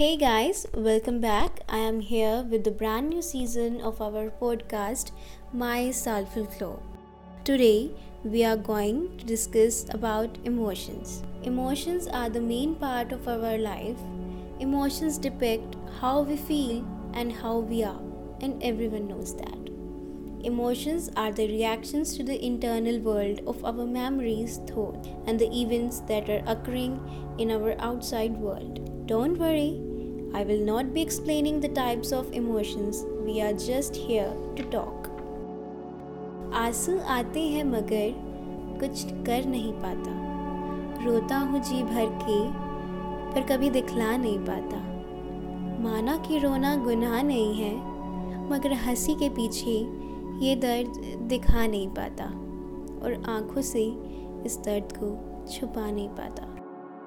Hey guys, welcome back. I am here with the brand new season of our podcast, My Soulful Flow. Today, we are going to discuss about emotions. Emotions are the main part of our life. Emotions depict how we feel and how we are, and everyone knows that. Emotions are the reactions to the internal world of our memories, thoughts, and the events that are occurring in our outside world. Don't worry, I will not be explaining the types of emotions. We are just here to talk. आँसू आते हैं मगर कुछ कर नहीं पाता रोता हूँ जी भर के पर कभी दिखला नहीं पाता माना कि रोना गुनाह नहीं है मगर हँसी के पीछे ये दर्द दिखा नहीं पाता और आँखों से इस दर्द को छुपा नहीं पाता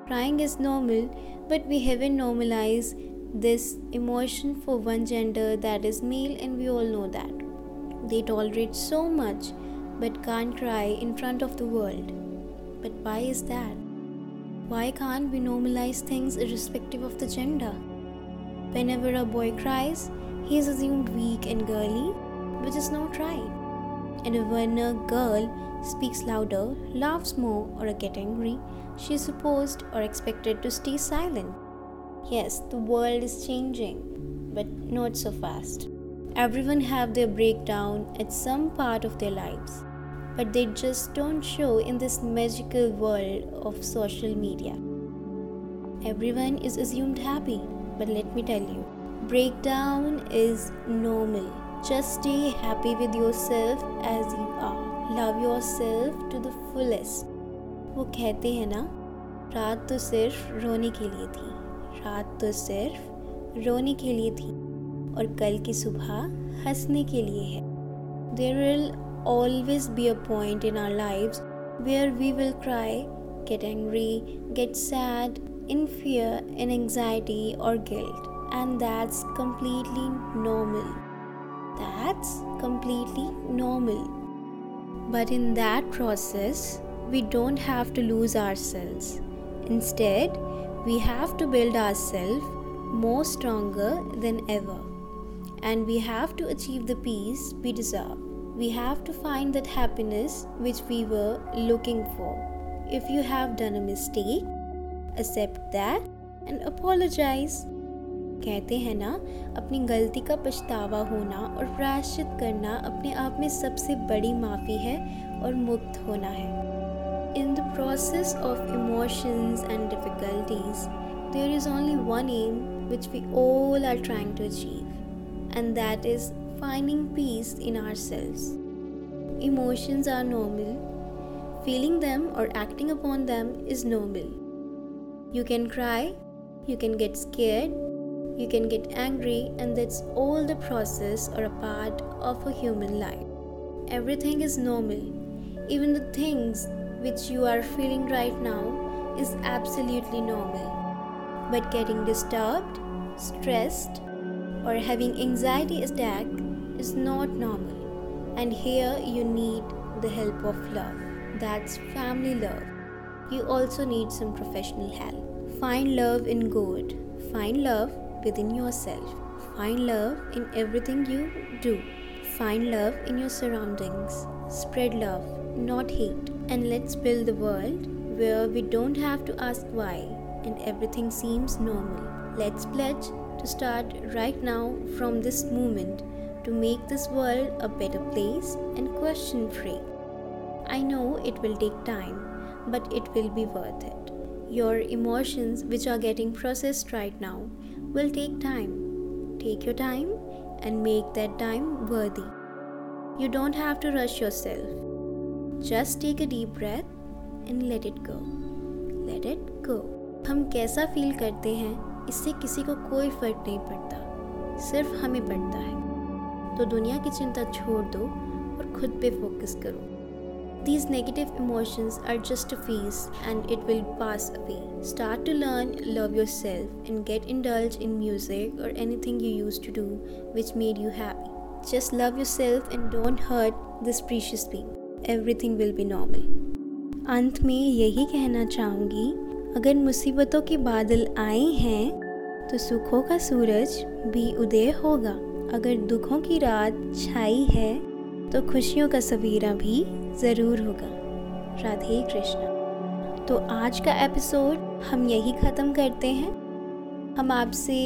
Crying is normal, but we haven't normalized this emotion for one gender that is male, and we all know that. They tolerate so much but can't cry in front of the world. But why is that? Why can't we normalize things irrespective of the gender? Whenever a boy cries, he is assumed weak and girly, which is not right. And when a girl speaks louder, laughs more, or get angry, she is supposed or expected to stay silent. Yes, the world is changing, but not so fast. Everyone have their breakdown at some part of their lives, but they just don't show in this magical world of social media. Everyone is assumed happy, but let me tell you, breakdown is normal. Just stay happy with yourself as you are. Love yourself to the fullest. वो कहते हैं ना रात तो सिर्फ रोने के लिए थी रात तो सिर्फ़ रोने के लिए थी और कल की सुबह हंसने के लिए है। There will always be a point in our live where we will cry get angry get sad in fear in anxiety और guilt and that's completely normal that's completely normal but in that process we don't have to lose our selves instead we have to build ourselves more stronger than ever. And we have to achieve the peace we deserve. We have to find that happiness which we were looking for. If you have done a mistake, accept that and apologize. कहते हैं ना अपनी गलती का पछतावा होना और प्रायश्चित करना अपने आप में सबसे बड़ी माफ़ी है और मुक्त होना है In the process of emotions and difficulties, there is only one aim which we all are trying to achieve, and that is finding peace in ourselves. Emotions are normal, feeling them or acting upon them is normal. You can cry, you can get scared, you can get angry, and that's all the process or a part of a human life. Everything is normal, even the things which you are feeling right now is absolutely normal. But getting disturbed, stressed, or having anxiety attack is not normal. And here you need the help of love. That's family love. You also need some professional help. Find love in God. Find love within yourself. Find love in everything you do. Find love in your surroundings. Spread love, not hate. And let's build the world where we don't have to ask why and everything seems normal. Let's pledge to start right now from this moment to make this world a better place and question free. I know it will take time, but it will be worth it. Your emotions, which are getting processed right now, will take time. Take your time and make that time worthy. You don't have to rush yourself. Just take a deep breath and let it go. Let it go. हम कैसा feel करते हैं इससे किसी को कोई फ़र्क नहीं पड़ता सिर्फ़ हमें पड़ता है तो दुनिया की चिंता छोड़ दो और खुद पे फोकस करो These negative emotions are just a phase and it will pass away. Start to learn, love yourself, and get indulged in music or anything you used to do which made you happy. Just love yourself and don't hurt this precious being. Everything will be normal. अंत में यही कहना चाहूँगी अगर मुसीबतों के बादल आए हैं तो सुखों का सूरज भी उदय होगा अगर दुखों की रात छाई है तो खुशियों का सवेरा भी ज़रूर होगा। राधे कृष्ण। तो आज का एपिसोड हम यही ख़त्म करते हैं। हम आपसे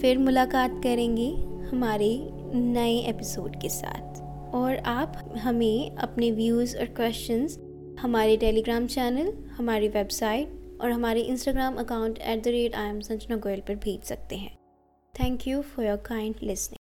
फिर मुलाकात करेंगे हमारे नए एपिसोड के साथ। और आप हमें अपने व्यूज़ और क्वेश्चंस हमारे टेलीग्राम चैनल, हमारी वेबसाइट और हमारे Instagram account at the rate I am Sanjana Goyal पर भेज सकते हैं। Thank you for your kind listening